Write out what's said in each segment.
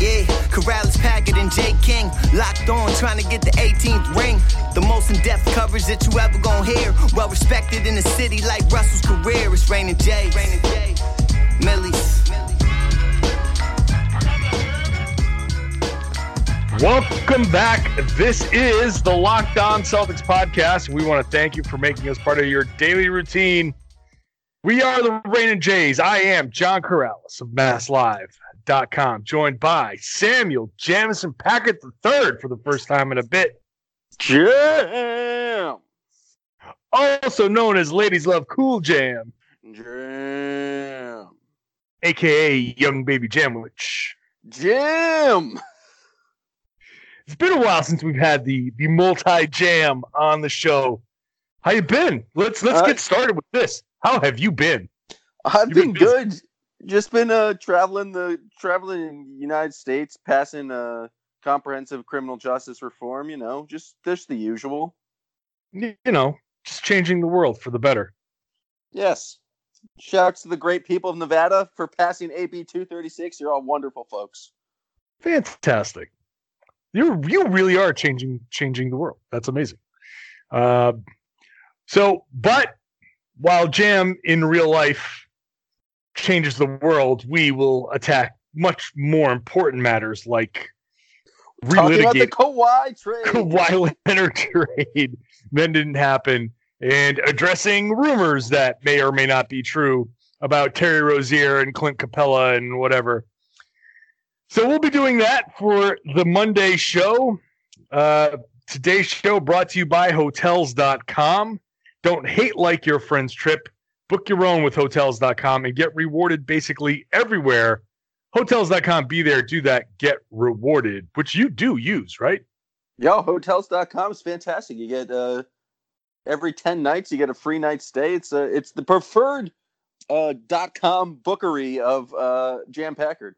Yeah, Karalis, Packard, and Jay King locked on, trying to get the 18th ring. The most in-depth coverage that you ever gonna hear. Well respected in the city like Russell's career. It's Rain and Jay. Rain Jay. Millie's. Welcome back. This is the Locked On Celtics podcast. We want to thank you for making us part of your daily routine. We are the Rain and Jays. I am John Karalis of MassLive.com, joined by Samuel Jamison Packard III for the first time in a bit. Jam. Also known as Ladies Love Cool Jam, Jam. aka Young Baby Jamwich. Jam. It's been a while since we've had the the multi jam on the show. How you been? Let's let's Uh, get started with this. How have you been? I've You've been been good. Just been uh traveling the traveling United States, passing uh comprehensive criminal justice reform, you know, just just the usual. You know, just changing the world for the better. Yes. Shouts to the great people of Nevada for passing AB 236. You're all wonderful folks. Fantastic. You you really are changing changing the world. That's amazing. Uh, so, but while Jam in real life changes the world, we will attack much more important matters like Talking about the relitigate Kawhi trade. Kawhi Leonard trade that didn't happen, and addressing rumors that may or may not be true about Terry Rozier and Clint Capela and whatever. So we'll be doing that for the Monday show. Uh, today's show brought to you by Hotels.com. Don't hate like your friend's trip. Book your own with Hotels.com and get rewarded basically everywhere. Hotels.com, be there, do that, get rewarded, which you do use, right? Yo, hotels.com is fantastic. You get uh every 10 nights you get a free night stay. It's uh it's the preferred uh dot com bookery of uh Jam Packard.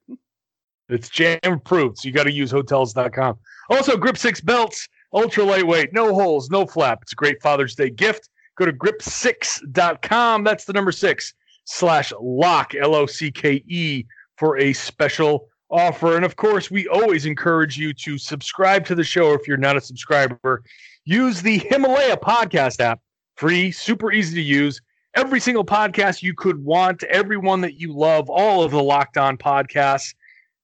It's jam approved, so you got to use hotels.com. Also, Grip Six belts, ultra lightweight, no holes, no flap. It's a great Father's Day gift. Go to grip6.com. That's the number six slash lock, L O C K E, for a special offer. And of course, we always encourage you to subscribe to the show if you're not a subscriber. Use the Himalaya podcast app, free, super easy to use. Every single podcast you could want, everyone that you love, all of the Locked On podcasts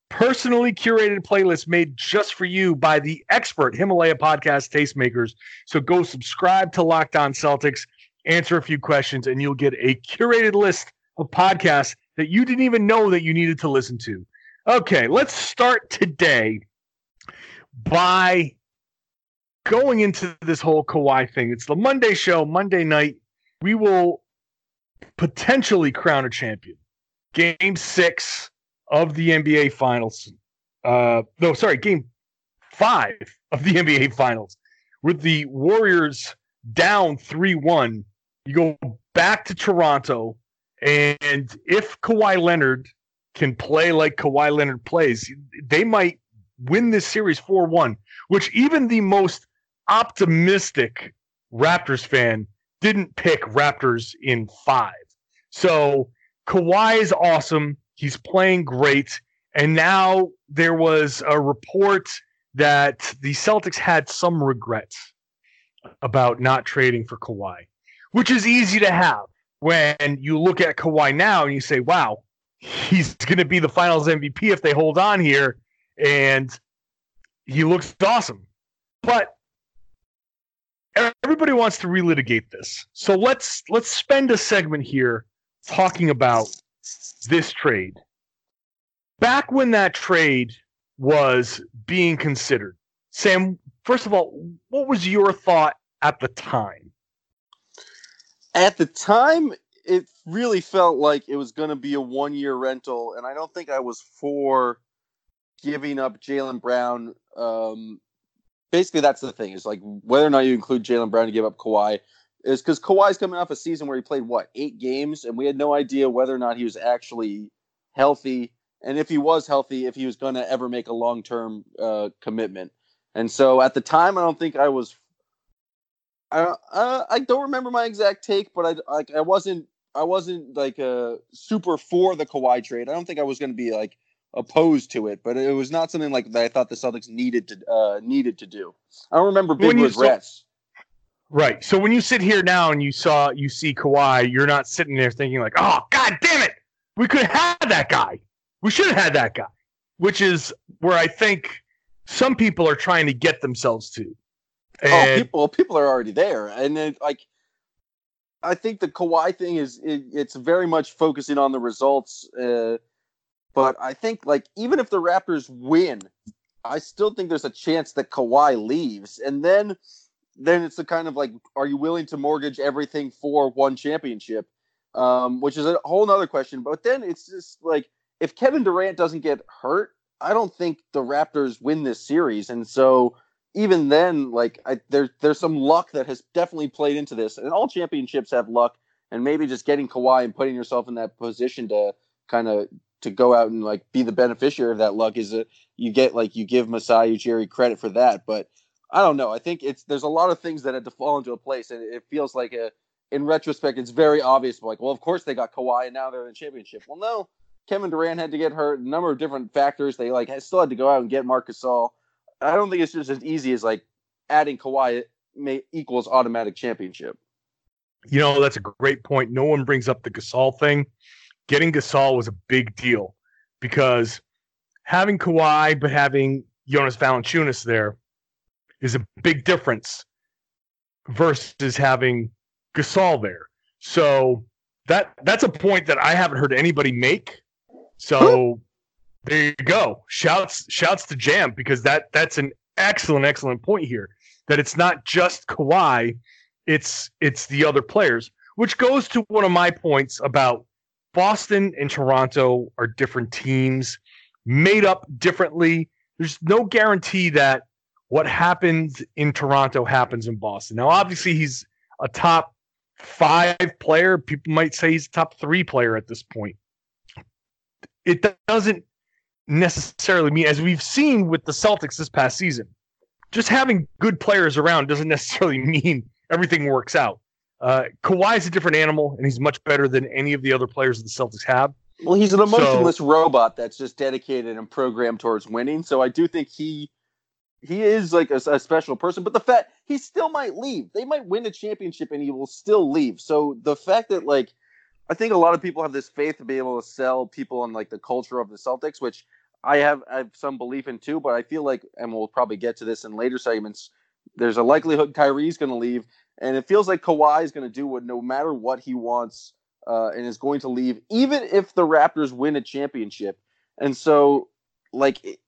personally curated playlist made just for you by the expert Himalaya podcast tastemakers. So go subscribe to Locked On Celtics, answer a few questions, and you'll get a curated list of podcasts that you didn't even know that you needed to listen to. Okay, let's start today by going into this whole Kawhi thing. It's the Monday show, Monday night. We will potentially crown a champion. Game six of the NBA Finals. Uh, no, sorry, game five of the NBA Finals, with the Warriors down 3 1. You go back to Toronto, and if Kawhi Leonard can play like Kawhi Leonard plays, they might win this series 4 1, which even the most optimistic Raptors fan didn't pick Raptors in five. So Kawhi is awesome. He's playing great. And now there was a report that the Celtics had some regrets about not trading for Kawhi, which is easy to have when you look at Kawhi now and you say, wow, he's going to be the finals MVP if they hold on here. And he looks awesome. But everybody wants to relitigate this. So let's let's spend a segment here talking about this trade. Back when that trade was being considered, Sam, first of all, what was your thought at the time? At the time, it really felt like it was going to be a one year rental, and I don't think I was for giving up Jaylen Brown. Um, basically, that's the thing is like whether or not you include Jaylen Brown to give up Kawhi is because Kawhi's coming off a season where he played what eight games, and we had no idea whether or not he was actually healthy, and if he was healthy, if he was going to ever make a long term uh, commitment. And so at the time, I don't think I was. I uh, I don't remember my exact take, but I like I wasn't I wasn't like uh, super for the Kawhi trade. I don't think I was going to be like opposed to it, but it was not something like that I thought the Celtics needed to uh, needed to do. I don't remember big When regrets. Right. So when you sit here now and you saw you see Kawhi, you're not sitting there thinking like, "Oh, god damn it, we could have had that guy. We should have had that guy." Which is where I think some people are trying to get themselves to. oh, And people people are already there, and then like I think the Kawhi thing is it, it's very much focusing on the results. Uh, but I think like even if the Raptors win, I still think there's a chance that Kawhi leaves, and then then it's the kind of like, are you willing to mortgage everything for one championship? Um, which is a whole nother question. But then it's just like if Kevin Durant doesn't get hurt, I don't think the Raptors win this series, and so even then, like I, there, there's some luck that has definitely played into this, and all championships have luck, and maybe just getting Kawhi and putting yourself in that position to kind of to go out and like be the beneficiary of that luck is a you get like you give Masai Ujiri credit for that, but I don't know. I think it's there's a lot of things that had to fall into a place, and it feels like a in retrospect, it's very obvious. Like, well, of course they got Kawhi, and now they're in the championship. Well, no, Kevin Durant had to get hurt. A number of different factors. They like still had to go out and get Marc Gasol. I don't think it's just as easy as like adding Kawhi may equals automatic championship. you know that's a great point. No one brings up the Gasol thing. Getting Gasol was a big deal because having Kawhi but having Jonas Valanciunas there is a big difference versus having Gasol there. So that that's a point that I haven't heard anybody make. So there you go. Shouts shouts to Jam because that that's an excellent excellent point here. That it's not just Kawhi, it's it's the other players, which goes to one of my points about Boston and Toronto are different teams, made up differently. There's no guarantee that what happens in Toronto happens in Boston. Now, obviously, he's a top five player. People might say he's a top three player at this point. It doesn't necessarily mean, as we've seen with the Celtics this past season, just having good players around doesn't necessarily mean everything works out. Uh, Kawhi is a different animal, and he's much better than any of the other players the Celtics have. Well, he's an emotionless robot that's just dedicated and programmed towards winning. So I do think he he is like a, a special person. But the fact he still might leave, they might win a championship and he will still leave. So the fact that like I think a lot of people have this faith to be able to sell people on like the culture of the Celtics, which I have I have some belief in too. But I feel like, and we'll probably get to this in later segments. There's a likelihood Kyrie's going to leave, and it feels like Kawhi is going to do what no matter what he wants, uh, and is going to leave, even if the Raptors win a championship. And so, like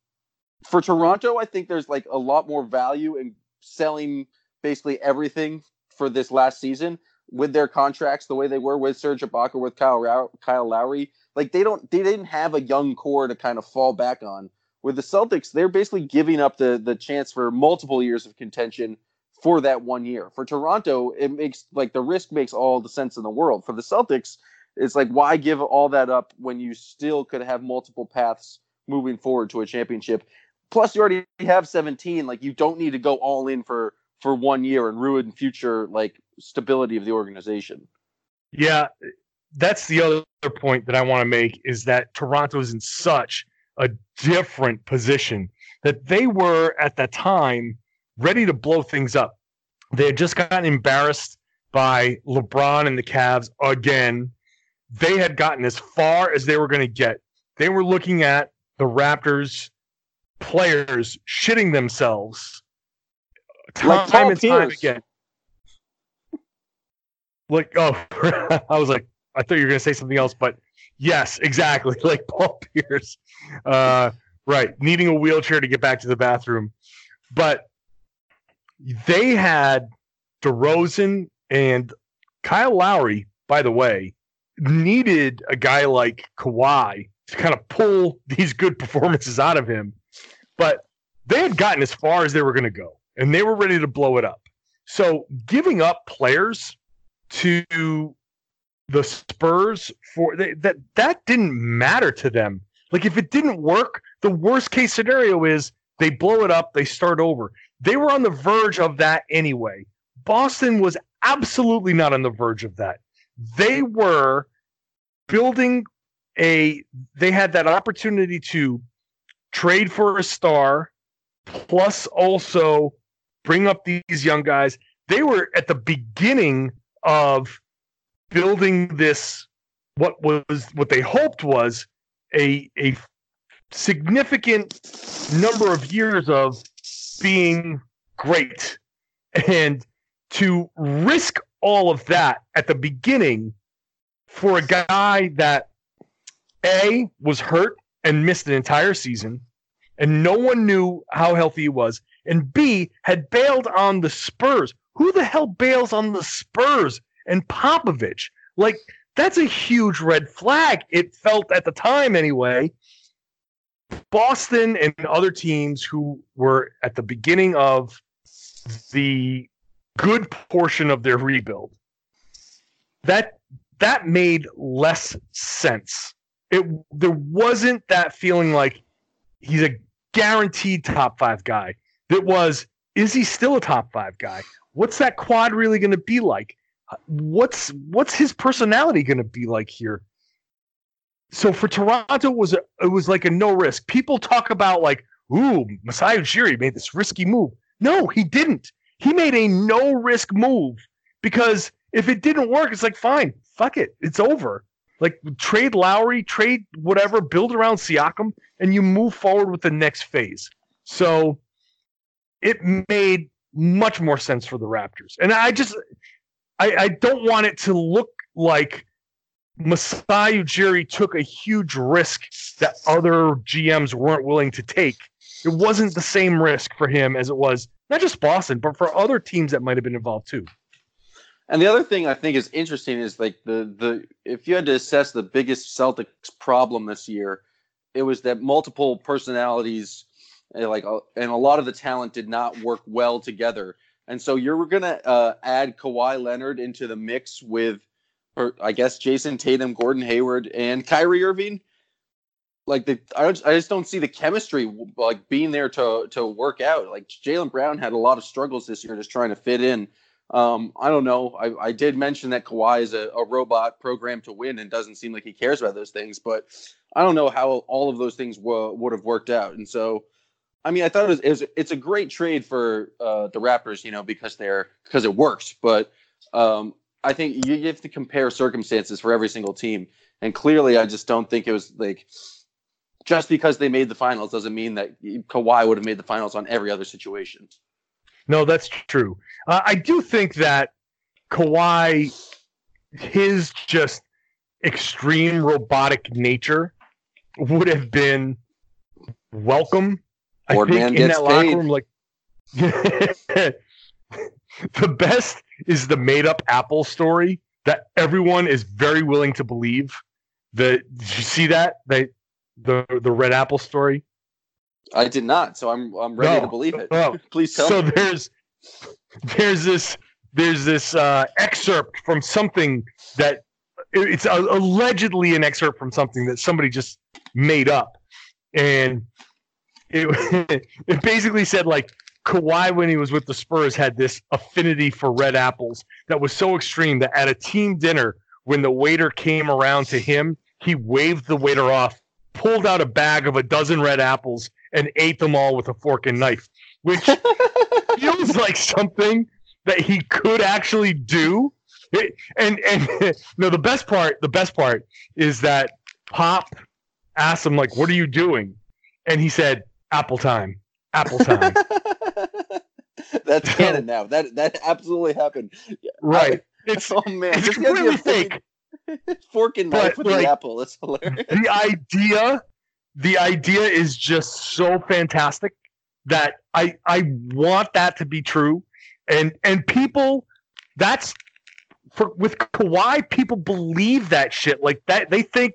for Toronto, I think there's like a lot more value in selling basically everything for this last season with their contracts the way they were with Serge Ibaka, with Kyle Rou- Kyle Lowry. Like they don't, they didn't have a young core to kind of fall back on. With the Celtics, they're basically giving up the the chance for multiple years of contention for that one year. For Toronto, it makes like the risk makes all the sense in the world. For the Celtics, it's like why give all that up when you still could have multiple paths moving forward to a championship. Plus, you already have 17. Like you don't need to go all in for for one year and ruin future like stability of the organization. Yeah, that's the other point that I want to make is that Toronto is in such a different position that they were at that time ready to blow things up. They had just gotten embarrassed by LeBron and the Cavs again. They had gotten as far as they were going to get. They were looking at the Raptors players shitting themselves time Like Paul and time again. Like, oh, I was like, I thought you were going to say something else, but yes, exactly. Like Paul Pierce. Uh, right. Needing a wheelchair to get back to the bathroom. But they had DeRozan and Kyle Lowry, by the way, needed a guy like Kawhi to kind of pull these good performances out of him. But they had gotten as far as they were going to go and they were ready to blow it up. So giving up players to the Spurs for they, that that didn't matter to them. Like if it didn't work, the worst case scenario is they blow it up, they start over. They were on the verge of that anyway. Boston was absolutely not on the verge of that. They were building a they had that opportunity to trade for a star plus also bring up these young guys. They were at the beginning of building this what was what they hoped was a a significant number of years of being great and to risk all of that at the beginning for a guy that a was hurt and missed an entire season and no one knew how healthy he was and b had bailed on the spurs. Who the hell bails on the spurs and popovich? Like that's a huge red flag it felt at the time anyway. Boston and other teams who were at the beginning of the good portion of their rebuild. That that made less sense it there wasn't that feeling like he's a guaranteed top five guy. That was is he still a top five guy? What's that quad really going to be like? What's what's his personality going to be like here? So for Toronto, was a, it was like a no risk. People talk about like, ooh, Masai Ujiri made this risky move. No, he didn't. He made a no risk move because if it didn't work, it's like fine, fuck it, it's over. Like trade Lowry, trade whatever, build around Siakam, and you move forward with the next phase. So it made much more sense for the Raptors. And I just I, I don't want it to look like Masai Ujiri took a huge risk that other GMs weren't willing to take. It wasn't the same risk for him as it was not just Boston, but for other teams that might have been involved too. And the other thing I think is interesting is like the the if you had to assess the biggest Celtics problem this year, it was that multiple personalities, eh, like uh, and a lot of the talent did not work well together. And so you're gonna uh, add Kawhi Leonard into the mix with, or I guess Jayson Tatum, Gordon Hayward, and Kyrie Irving. Like the, I just, I just don't see the chemistry like being there to to work out. Like Jaylen Brown had a lot of struggles this year just trying to fit in um, I don't know. I, I, did mention that Kawhi is a, a, robot programmed to win and doesn't seem like he cares about those things, but I don't know how all of those things w- would have worked out. And so, I mean, I thought it was, it was it's a great trade for uh, the Raptors, you know, because they're because it works. But um, I think you have to compare circumstances for every single team, and clearly, I just don't think it was like just because they made the finals doesn't mean that Kawhi would have made the finals on every other situation. No, that's true. Uh, I do think that Kawhi, his just extreme robotic nature would have been welcome. Board I think in that locker paid. room, like the best is the made up Apple story that everyone is very willing to believe. The did you see that? They the the red apple story? I did not, so I'm I'm ready no. to believe it. Oh, Please tell so me. So there's there's this there's this uh, excerpt from something that it's allegedly an excerpt from something that somebody just made up, and it it basically said like Kawhi when he was with the Spurs had this affinity for red apples that was so extreme that at a team dinner when the waiter came around to him, he waved the waiter off, pulled out a bag of a dozen red apples, and ate them all with a fork and knife, which feels like something that he could actually do. It, and and no, the best part, the best part is that Pop asked him like, "What are you doing?" And he said, "Apple time, apple time." That's canon now. That that absolutely happened. Right. I, it's oh man, it's really fake. Fork and knife But, with like, the apple. It's hilarious. the idea the idea is just so fantastic that I I want that to be true. And and people that's for with Kawhi, people believe that shit. Like that they think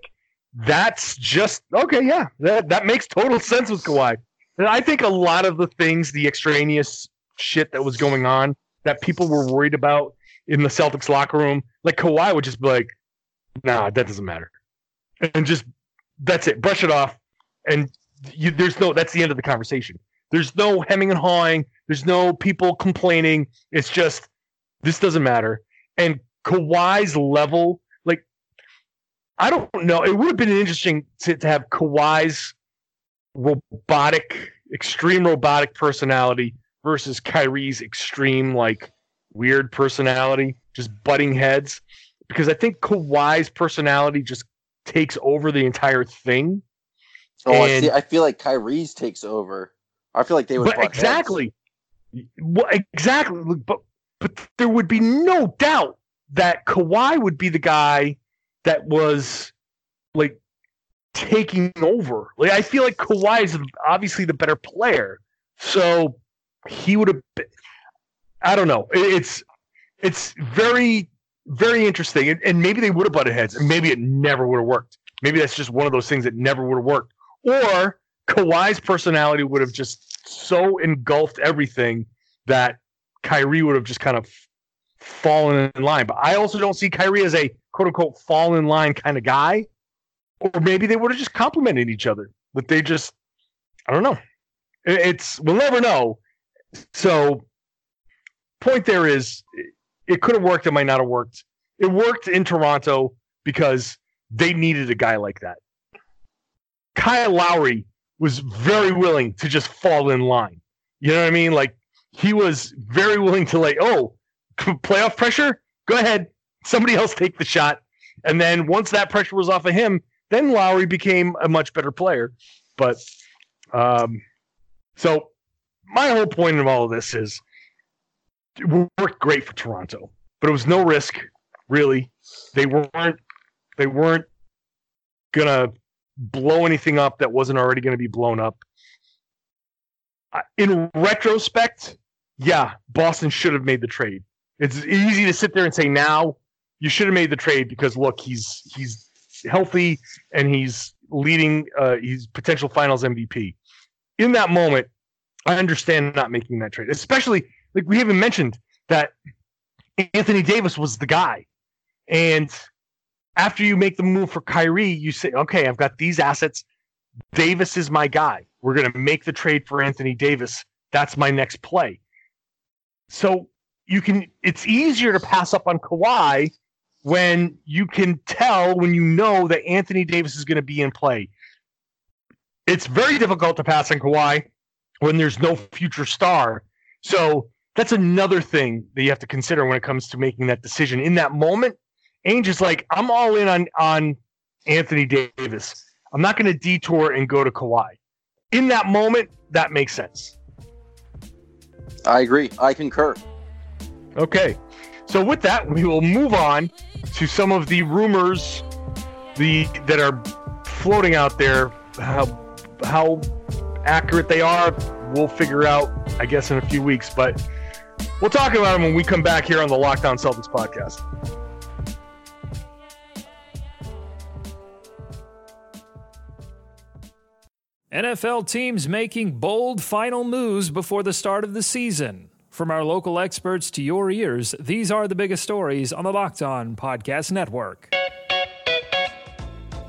that's just okay, yeah. That that makes total sense with Kawhi. And I think a lot of the things, the extraneous shit that was going on that people were worried about in the Celtics locker room, like Kawhi would just be like, nah, that doesn't matter. And just that's it. Brush it off. And you, there's no that's the end of the conversation. There's no hemming and hawing. There's no people complaining. It's just this doesn't matter. And Kawhi's level, like I don't know. It would have been interesting to, to have Kawhi's robotic, extreme robotic personality versus Kyrie's extreme, like weird personality, just butting heads. Because I think Kawhi's personality just takes over the entire thing. Oh, I see. I feel like Kyrie's takes over. I feel like they would. heads. exactly well, exactly but but there would be no doubt that Kawhi would be the guy that was like taking over like I feel like Kawhi is obviously the better player so he would have I don't know it's it's very very interesting and, and maybe they would have butted heads maybe it never would have worked maybe that's just one of those things that never would have worked or Kawhi's personality would have just so engulfed everything that Kyrie would have just kind of fallen in line. But I also don't see Kyrie as a quote unquote fall in line kind of guy. Or maybe they would have just complimented each other. But they just, I don't know. It's, we'll never know. So, point there is, it- could have worked. It might not have worked. It worked in Toronto because they needed a guy like that. Kyle Lowry was very willing to just fall in line. You know what I mean? Like he was very willing to like, oh, playoff pressure, go ahead, somebody else take the shot. And then once that pressure was off of him, then Lowry became a much better player. But um, so my whole point of all of this is worked great for Toronto, but it was no risk, really. They weren't they weren't gonna blow anything up that wasn't already to be blown up. In retrospect, yeah, Boston should have made the trade. It's easy to sit there and say now you should have made the trade because look, he's he's healthy and he's leading. Uh, he's potential Finals MVP. In that moment, I understand not making that trade, especially like we haven't mentioned that Anthony Davis was the guy, and after you make the move for Kyrie, you say, okay, I've got these assets. Davis is my guy. We're going to make the trade for Anthony Davis. That's my next play. So you can, it's easier to pass up on Kawhi when you can tell, when you know that Anthony Davis is going to be in play. It's very difficult to pass on Kawhi when there's no future star. So that's another thing that you have to consider when it comes to making that decision. In that moment, Ainge is like, I'm all in on on Anthony Davis. I'm not going to detour and go to Kawhi. In that moment, that makes sense. I agree. I concur. Okay. So with that, we will move on to some of the rumors the that are floating out there. How how accurate they are, we'll figure out, I guess, in a few weeks. But we'll talk about them when we come back here on the Locked On Celtics podcast. NFL teams making bold final moves before the start of the season. From our local experts to your ears, these are the biggest stories on the Locked On Podcast Network.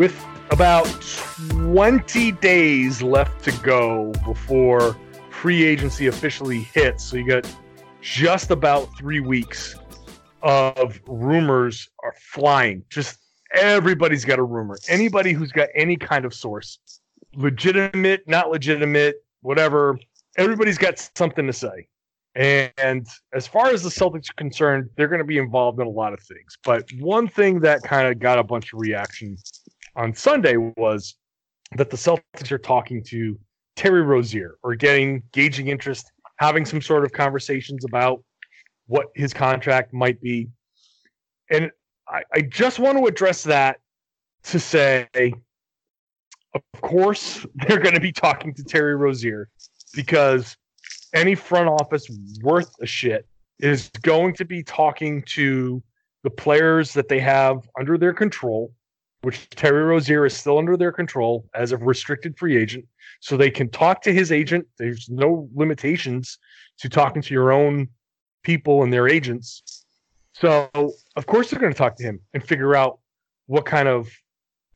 With about 20 days left to go before free agency officially hits, so you got just about three weeks of rumors are flying. Just everybody's got a rumor. Anybody who's got any kind of source, legitimate, not legitimate, whatever, everybody's got something to say. And as far as the Celtics are concerned, they're going to be involved in a lot of things. But one thing that kind of got a bunch of reaction on Sunday was that the Celtics are talking to Terry Rozier or getting gauging interest, having some sort of conversations about what his contract might be. And I, I just want to address that to say, of course, they're going to be talking to Terry Rozier because any front office worth a shit is going to be talking to the players that they have under their control, which Terry Rozier is still under their control as a restricted free agent. So they can talk to his agent. There's no limitations to talking to your own people and their agents. So, of course, they're going to talk to him and figure out what kind of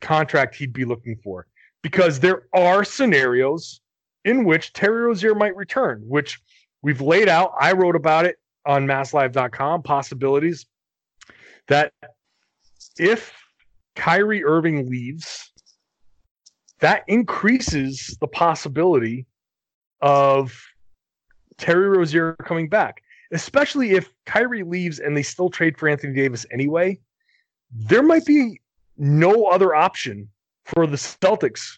contract he'd be looking for. Because there are scenarios in which Terry Rozier might return, which we've laid out. I wrote about it on masslive.com, possibilities that if Kyrie Irving leaves, that increases the possibility of Terry Rozier coming back, especially if Kyrie leaves and they still trade for Anthony Davis anyway. There might be no other option for the Celtics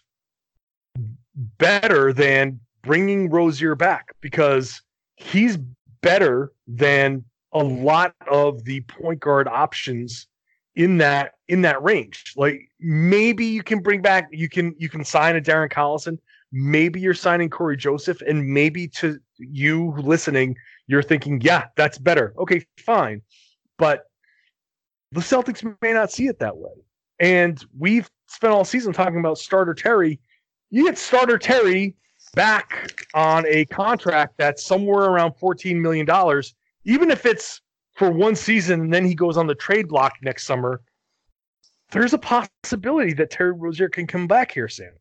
better than bringing Rozier back because he's better than a lot of the point guard options in that in that range. Like maybe you can bring back you can you can sign a Darren Collison. Maybe you're signing Cory Joseph, and maybe to you listening, you're thinking, yeah, that's better. Okay, fine. But the Celtics may not see it that way. And we've spent all season talking about starter Terry you get starter Terry back on a contract that's somewhere around $14 million, even if it's for one season and then he goes on the trade block next summer, there's a possibility that Terry Rozier can come back here, soon.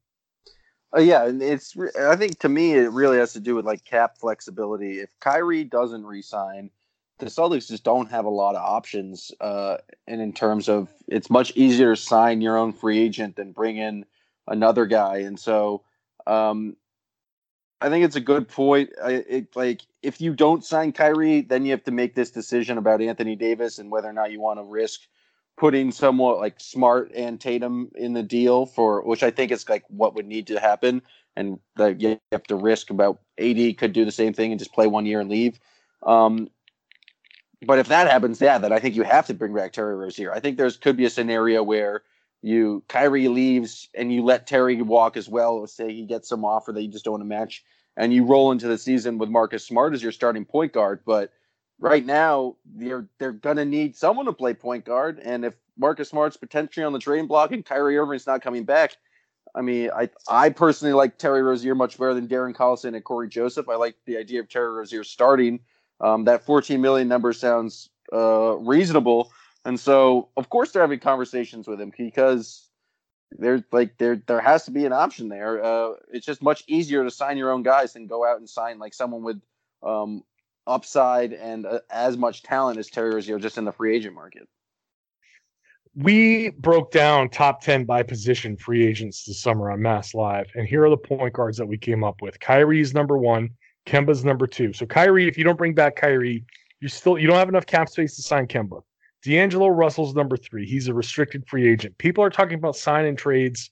Uh, yeah, and it's. I think to me, it really has to do with like cap flexibility. If Kyrie doesn't resign, the Celtics just don't have a lot of options. Uh, and in terms of, it's much easier to sign your own free agent than bring in another guy. And so um, I think it's a good point. I, it, like if you don't sign Kyrie, then you have to make this decision about Anthony Davis and whether or not you want to risk putting somewhat like Smart and Tatum in the deal for which I think is like what would need to happen. And that you have to risk about AD could do the same thing and just play one year and leave. Um, but if that happens, yeah, then I think you have to bring back Terry Rozier. I think there's could be a scenario where you Kyrie leaves and you let Terry walk as well. Say he gets some offer that you just don't want to match, and you roll into the season with Marcus Smart as your starting point guard. But right now, they're they're gonna need someone to play point guard, and if Marcus Smart's potentially on the train block and Kyrie Irving's not coming back, I mean, I I personally like Terry Rozier much better than Darren Collison and Cory Joseph. I like the idea of Terry Rozier starting. Um, that 14 million number sounds uh, reasonable. And so, of course, they're having conversations with him because there's like there there has to be an option there. Uh, it's just much easier to sign your own guys than go out and sign like someone with um, upside and uh, as much talent as Terry Rozier just in the free agent market. we broke down top 10 by position free agents this summer on Mass Live, and here are the point guards that we came up with. Kyrie's number one, Kemba's number two. So Kyrie, if you don't bring back Kyrie, you still you don't have enough cap space to sign Kemba. D'Angelo Russell's number three. He's a restricted free agent. People are talking about sign and trades.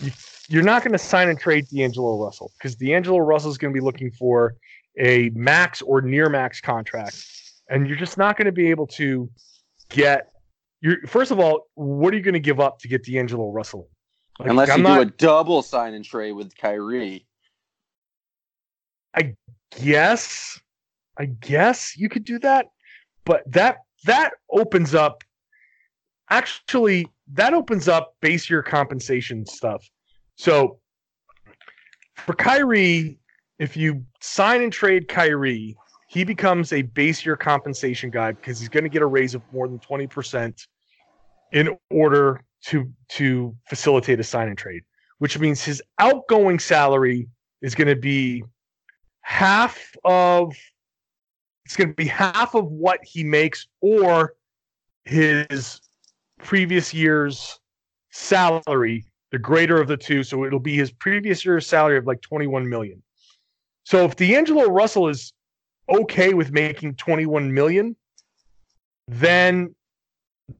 You, you're not going to sign and trade D'Angelo Russell because D'Angelo Russell is going to be looking for a max or near max contract, and you're just not going to be able to get. You're first of all, what are you going to give up to get D'Angelo Russell? Like, Unless I'm you not, do a double sign and trade with Kyrie. I guess, I guess you could do that, but that that opens up. Actually, that opens up base year compensation stuff. So for Kyrie, if you sign and trade Kyrie, he becomes a base year compensation guy because he's going to get a raise of more than 20% in order to to facilitate a sign and trade, which means his outgoing salary is going to be half of it's going to be half of what he makes or his previous year's salary the greater of the two. So it'll be his previous year's salary of like 21 million. So if D'Angelo Russell is okay with making 21 million then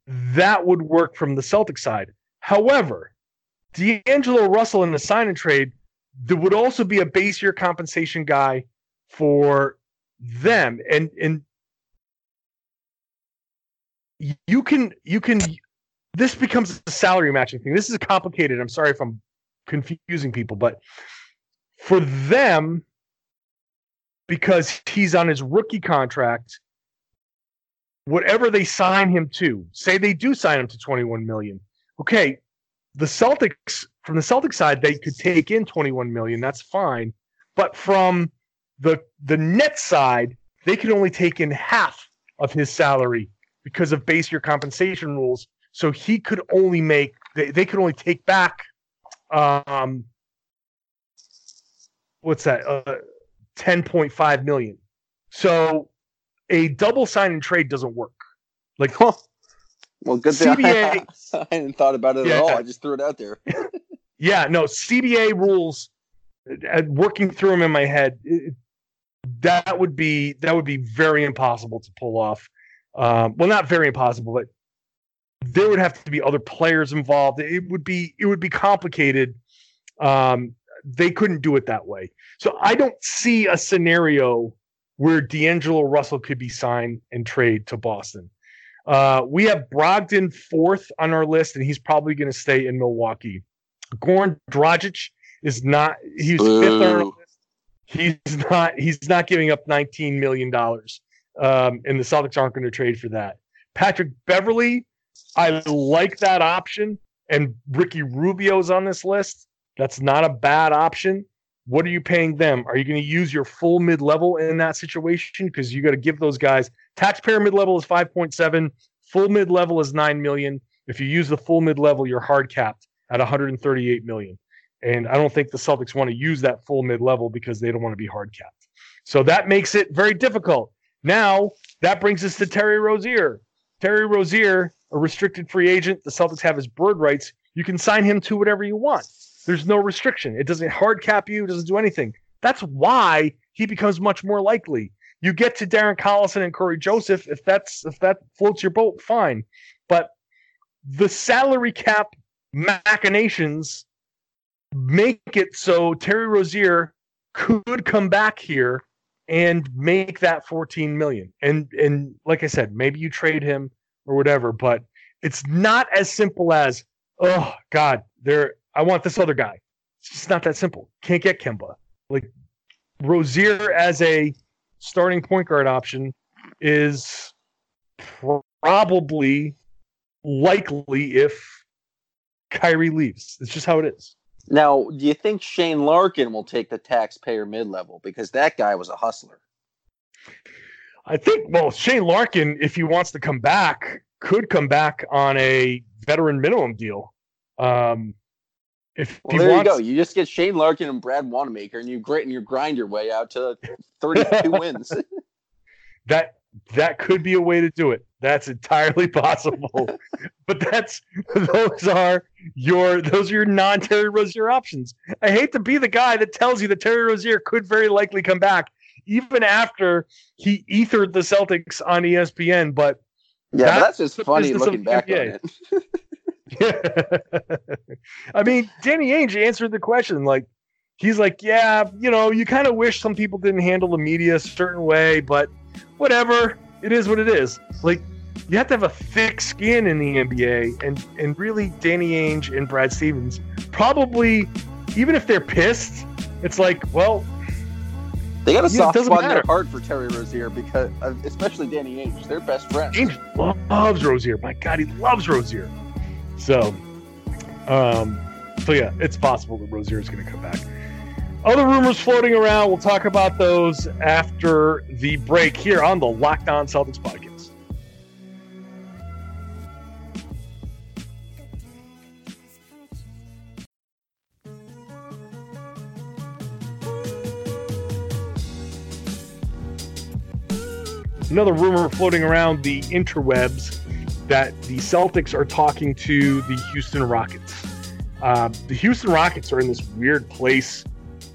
that would work from the Celtic side. However D'Angelo Russell in the sign and trade there would also be a base year compensation guy for them. And and you can you can this becomes a salary matching thing. This is complicated. I'm sorry if i'm confusing people but for them because he's on his rookie contract whatever they sign him to say they do sign him to 21 million. Okay the celtics from the celtic side they could take in 21 million. That's fine. But from the the net side, they could only take in half of his salary because of base year compensation rules. So he could only make they, they could only take back um what's that uh 10.5 million. So a double sign and trade doesn't work. Like well good thing CBA, I, I hadn't thought about it yeah, at all. I just threw it out there. yeah, no, CBA rules uh, working through them in my head, it, that would be that would be very impossible to pull off. Um, well, not very impossible, but there would have to be other players involved. It would be it would be complicated. Um, they couldn't do it that way. So I don't see a scenario where D'Angelo Russell could be signed and trade to Boston. Uh, we have Brogdon fourth on our list, and he's probably going to stay in Milwaukee. Goran Dragic is not. He's fifth on our he's not he's not giving up 19 million dollars um, and the celtics aren't going to trade for that. Patrick Beverley, i like that option and ricky rubio's on this list. That's not a bad option. What are you paying them? Are you going to use your full mid-level in that situation? Because you got to give those guys taxpayer mid-level is 5.7 full mid-level is 9 million. If you use the full mid-level you're hard capped at 138 million and I don't think the Celtics want to use that full mid level because they don't want to be hard capped. So that makes it very difficult. Now, that brings us to Terry Rozier. Terry Rozier, a restricted free agent, the Celtics have his bird rights. You can sign him to whatever you want. There's no restriction. It doesn't hard cap you, it doesn't do anything. That's why he becomes much more likely. You get to Darren Collison and Cory Joseph if that's if that floats your boat, fine. But the salary cap machinations make it so Terry Rozier could come back here and make that 14 million. And and like I said, maybe you trade him or whatever, but it's not as simple as, oh God, there I want this other guy. It's just not that simple. Can't get Kemba. Like Rozier as a starting point guard option is probably likely if Kyrie leaves. It's just how it is. Now, do you think Shane Larkin will take the taxpayer mid level because that guy was a hustler? I think well, Shane Larkin, if he wants to come back, could come back on a veteran minimum deal. Um, if well, there wants... you go. You just get Shane Larkin and Brad Wanamaker, and you grit and you grind your way out to 32 wins. that that could be a way to do it. That's entirely possible. but that's those are your those are your non Terry Rozier options. I hate to be the guy that tells you that Terry Rozier could very likely come back even after he ethered the Celtics on ESPN. But yeah, that's, that's just funny looking back on it. I mean, Danny Ainge answered the question like he's like, yeah, you know, you kind of wish some people didn't handle the media a certain way, but whatever, it is what it is. Like you have to have a thick skin in the NBA, and and really, Danny Ainge and Brad Stevens probably, even if they're pissed, it's like, well, they got a soft spot in their heart for Terry Rozier because, uh, especially Danny Ainge, they're best friends. Ainge loves Rozier. My God, he loves Rozier. So, um, so yeah, it's possible that Rozier is going to come back. Other rumors floating around. We'll talk about those after the break here on the Locked On Celtics podcast. Another rumor floating around the interwebs that the Celtics are talking to the Houston Rockets. Uh, the Houston Rockets are in this weird place.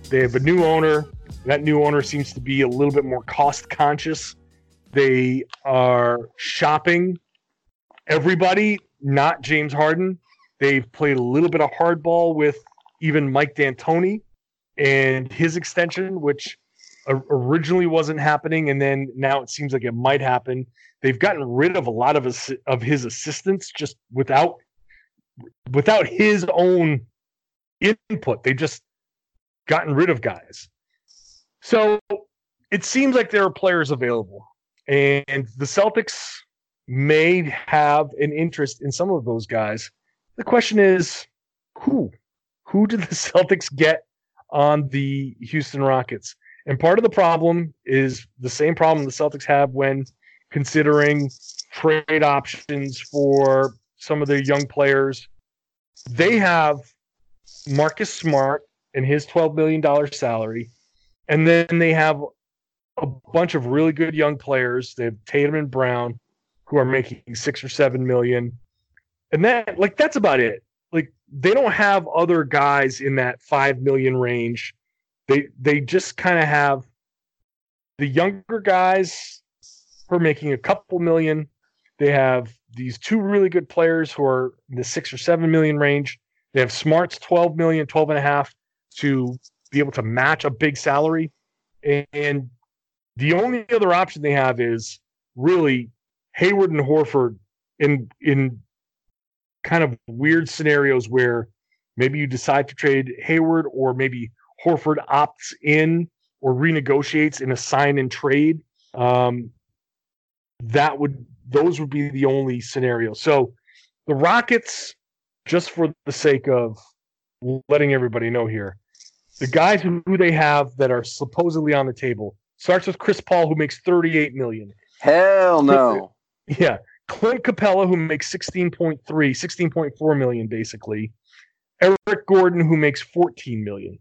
They have a new owner. That new owner seems to be a little bit more cost conscious. They are shopping everybody, not James Harden. They've played a little bit of hardball with even Mike D'Antoni and his extension, which originally wasn't happening, and then now it seems like it might happen. They've gotten rid of a lot of his, of his assistants just without without his own input. They just gotten rid of guys. So it seems like there are players available, and the Celtics may have an interest in some of those guys. The question is, who? Who did the Celtics get on the Houston Rockets? And part of the problem is the same problem the Celtics have when considering trade options for some of their young players. They have Marcus Smart and his $12 million salary. And then they have a bunch of really good young players. They have Tatum and Brown who are making six or seven million. And that like that's about it. Like they don't have other guys in that five million range they they just kind of have the younger guys who are making a couple million. They have these two really good players who are in the six or seven million range. They have Smarts 12 million, 12 and a half to be able to match a big salary. And the only other option they have is really Hayward and Horford in in kind of weird scenarios where maybe you decide to trade Hayward or maybe Horford opts in or renegotiates in a sign and trade, um, that would those would be the only scenarios. So the Rockets, just for the sake of letting everybody know here, the guys who, who they have that are supposedly on the table starts with Chris Paul, who makes 38 million. Hell no. Yeah. Clint Capela, who makes 16.3, 16.4 million basically. Eric Gordon, who makes 14 million.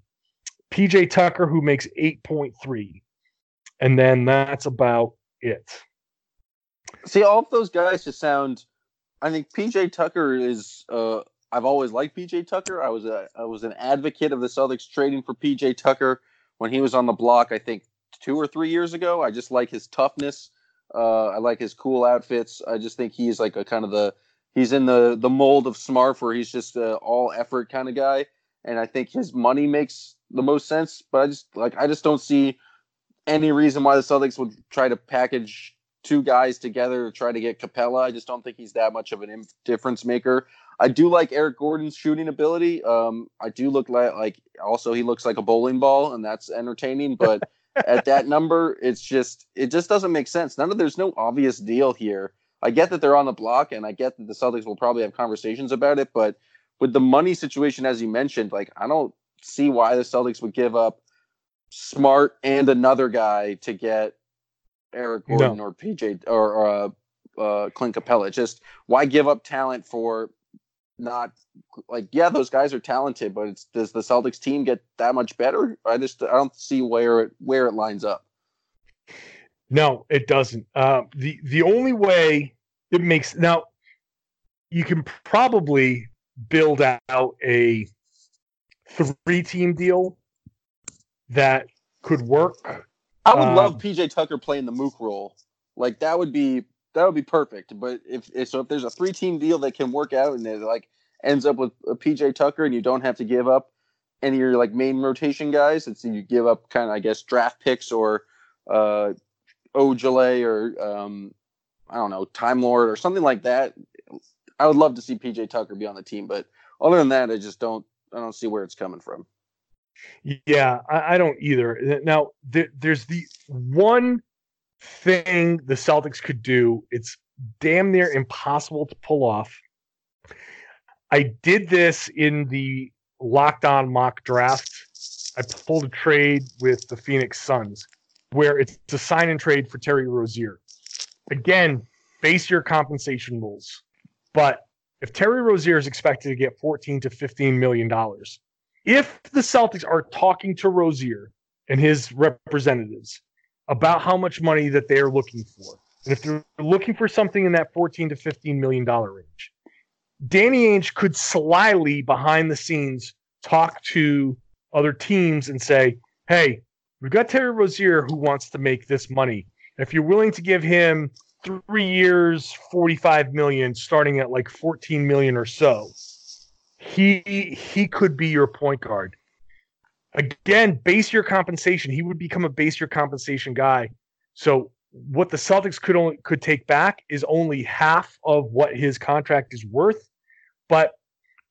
PJ Tucker, who makes 8.3. And then that's about it. See, all of those guys just sound. I think PJ Tucker is. Uh, I've always liked PJ Tucker. I was a I was an advocate of the Celtics trading for PJ Tucker when he was on the block. I think two or three years ago. I just like his toughness. Uh, I like his cool outfits. I just think he's like a kind of the he's in the the mold of Smart, where he's just a all effort kind of guy. And I think his money makes the most sense. But I just like I just don't see any reason why the Celtics would try to package two guys together to try to get Capela. I just don't think he's that much of an difference maker. I do like Eric Gordon's shooting ability. Um, I do look like like also he looks like a bowling ball, and that's entertaining. But at that number, it's just it just doesn't make sense. None of there's no obvious deal here. I get that they're on the block, and I get that the Celtics will probably have conversations about it, but with the money situation, as you mentioned, like I don't see why the Celtics would give up Smart and another guy to get Eric Gordon no. or PJ or uh, uh, Clint Capela. Just why give up talent for not like yeah, those guys are talented, but it's does the Celtics team get that much better? I just I don't see where it where it lines up. No, it doesn't. Uh, the the only way it makes now you can probably build out a three team deal that could work. I would Um, love PJ Tucker playing the Mook role. Like that would be that would be perfect. But if, if so, if there's a three team deal that can work out and it like ends up with a PJ Tucker and you don't have to give up any of your like main rotation guys, it's you give up kind of I guess draft picks or uh Ojeleye or um I don't know Time Lord or something like that. I would love to see PJ Tucker be on the team, but other than that, I just don't I don't see where it's coming from. Yeah, I, I don't either. Now, there, there's the one thing the Celtics could do. It's damn near impossible to pull off. I did this in the locked on mock draft. I pulled a trade with the Phoenix Suns where it's a sign and trade for Terry Rozier. Again, base year compensation rules. But if Terry Rozier is expected to get 14 to 15 million dollars, if the Celtics are talking to Rozier and his representatives about how much money that they are looking for, and if they're looking for something in that 14 to 15 million dollar range, Danny Ainge could slyly behind the scenes talk to other teams and say, "Hey, we've got Terry Rozier who wants to make this money. If you're willing to give him three years, 45 million, starting at like 14 million or so, he he could be your point guard. Again, base year compensation. He would become a base year compensation guy. So what the Celtics could only could take back is only half of what his contract is worth, but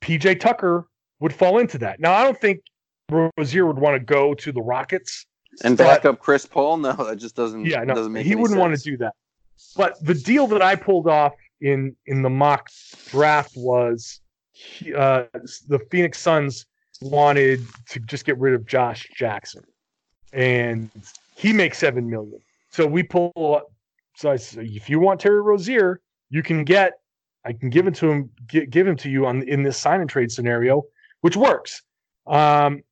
PJ Tucker would fall into that. Now I don't think Rozier would want to go to the Rockets And But- back up Chris Paul? No, that just doesn't. yeah, no, doesn't make he wouldn't want to do that. But the deal that I pulled off in in the mock draft was uh, the Phoenix Suns wanted to just get rid of Josh Jackson, and he makes seven million. So we pull. So I said, if you want Terry Rozier, you can get. I can give it to him. Give, give him to you on in this sign and trade scenario, which works. Um,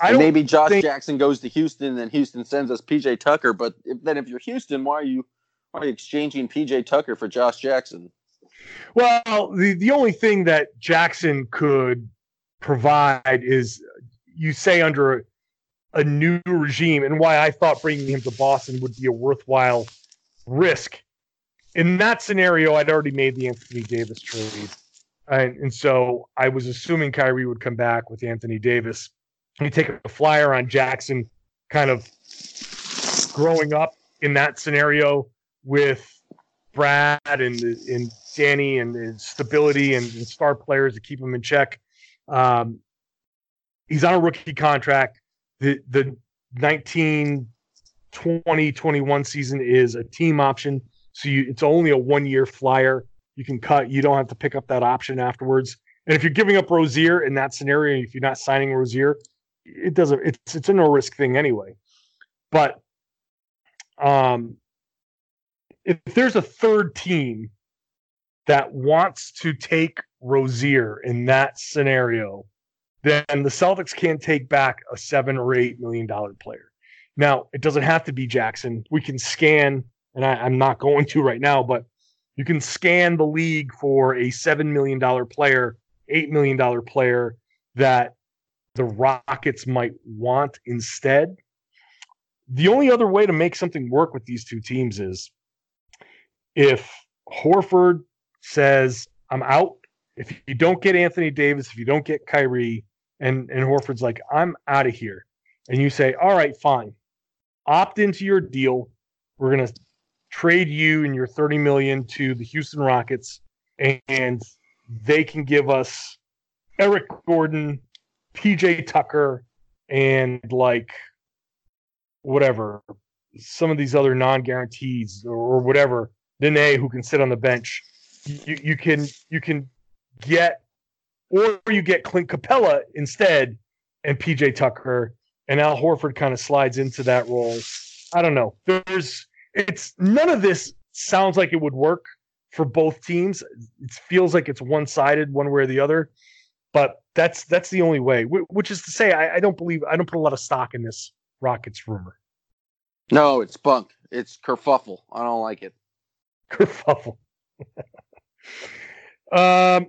I And maybe Josh think- Jackson goes to Houston, and Houston sends us PJ Tucker. But if, then, if you're Houston, why are you why are you exchanging PJ Tucker for Josh Jackson? Well, the, the only thing that Jackson could provide is you say under a, a new regime, and why I thought bringing him to Boston would be a worthwhile risk. In that scenario, I'd already made the Anthony Davis trade. And, and so I was assuming Kyrie would come back with Anthony Davis. You take a flyer on Jackson, kind of growing up in that scenario with Brad and and Danny and stability and, and star players to keep him in check. Um, he's on a rookie contract. The the 19 20 21 season is a team option. So you, it's only a one year flyer. You can cut. You don't have to pick up that option afterwards. And if you're giving up Rozier in that scenario, if you're not signing Rozier, it doesn't. It's it's a no risk thing anyway. But um, if there's a third team that wants to take Rozier in that scenario, then the Celtics can't take back a seven or eight million dollar player. Now, it doesn't have to be Jackson. We can scan, and I, I'm not going to right now, but you can scan the league for a seven million dollar player, eight million dollar player that the Rockets might want instead. The only other way to make something work with these two teams is if Horford says, I'm out, if you don't get Anthony Davis, if you don't get Kyrie, and, and Horford's like, I'm out of here, and you say, All right, fine, opt into your deal. We're gonna trade you and your 30 million to the Houston Rockets, and they can give us Eric Gordon, PJ Tucker, and like whatever, some of these other non-guarantees or, or whatever, Nene who can sit on the bench. You, you can you can get or you get Clint Capela instead and PJ Tucker and Al Horford kind of slides into that role. I don't know. There's it's none of this sounds like it would work for both teams. It feels like it's one sided one way or the other. But that's that's the only way. Which is to say, I, I don't believe I don't put a lot of stock in this Rockets rumor. No, it's bunk. It's kerfuffle. I don't like it. Kerfuffle. um,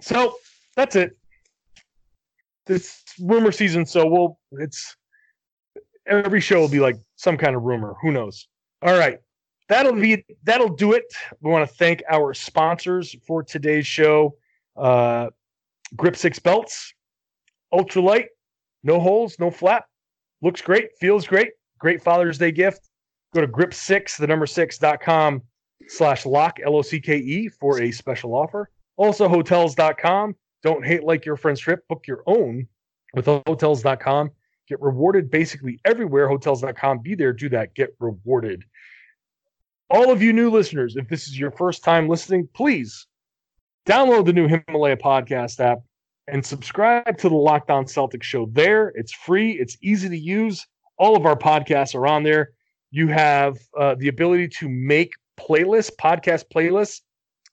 so that's it. This rumor season, so we'll it's every show will be like some kind of rumor. Who knows? All right. That'll be that'll do it. We want to thank our sponsors for today's show. Uh Grip Six Belts, Ultralight, no holes, no flap. Looks great, feels great. Great Father's Day gift. Go to grip six, the number six.com slash lock, L O C K E, for a special offer. Also, hotels.com. Don't hate like your friend's trip. Book your own with hotels.com. Get rewarded basically everywhere. Hotels.com. Be there, do that, get rewarded. All of you new listeners, if this is your first time listening, please download the new Himalaya podcast app and subscribe to the Locked On Celtics show there. It's free, it's easy to use. All of our podcasts are on there. You have uh, the ability to make playlists, podcast playlists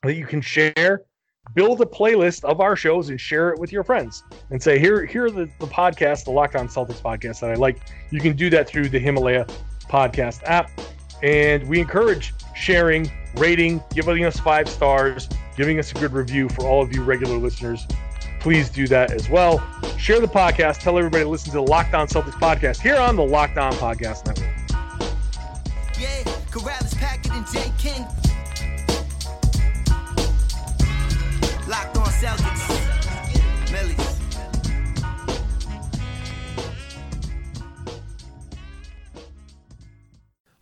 that you can share. Build a playlist of our shows and share it with your friends and say, here, here are the, the podcasts, the Locked On Celtics podcast that I like. You can do that through the Himalaya podcast app. And we encourage sharing, rating, giving us five stars, giving us a good review for all of you regular listeners please do that as well. Share the podcast. Tell everybody to listen to the Locked On Celtics podcast here on the Locked On Podcast Network. Yeah, Karalis, Packard, and J. King.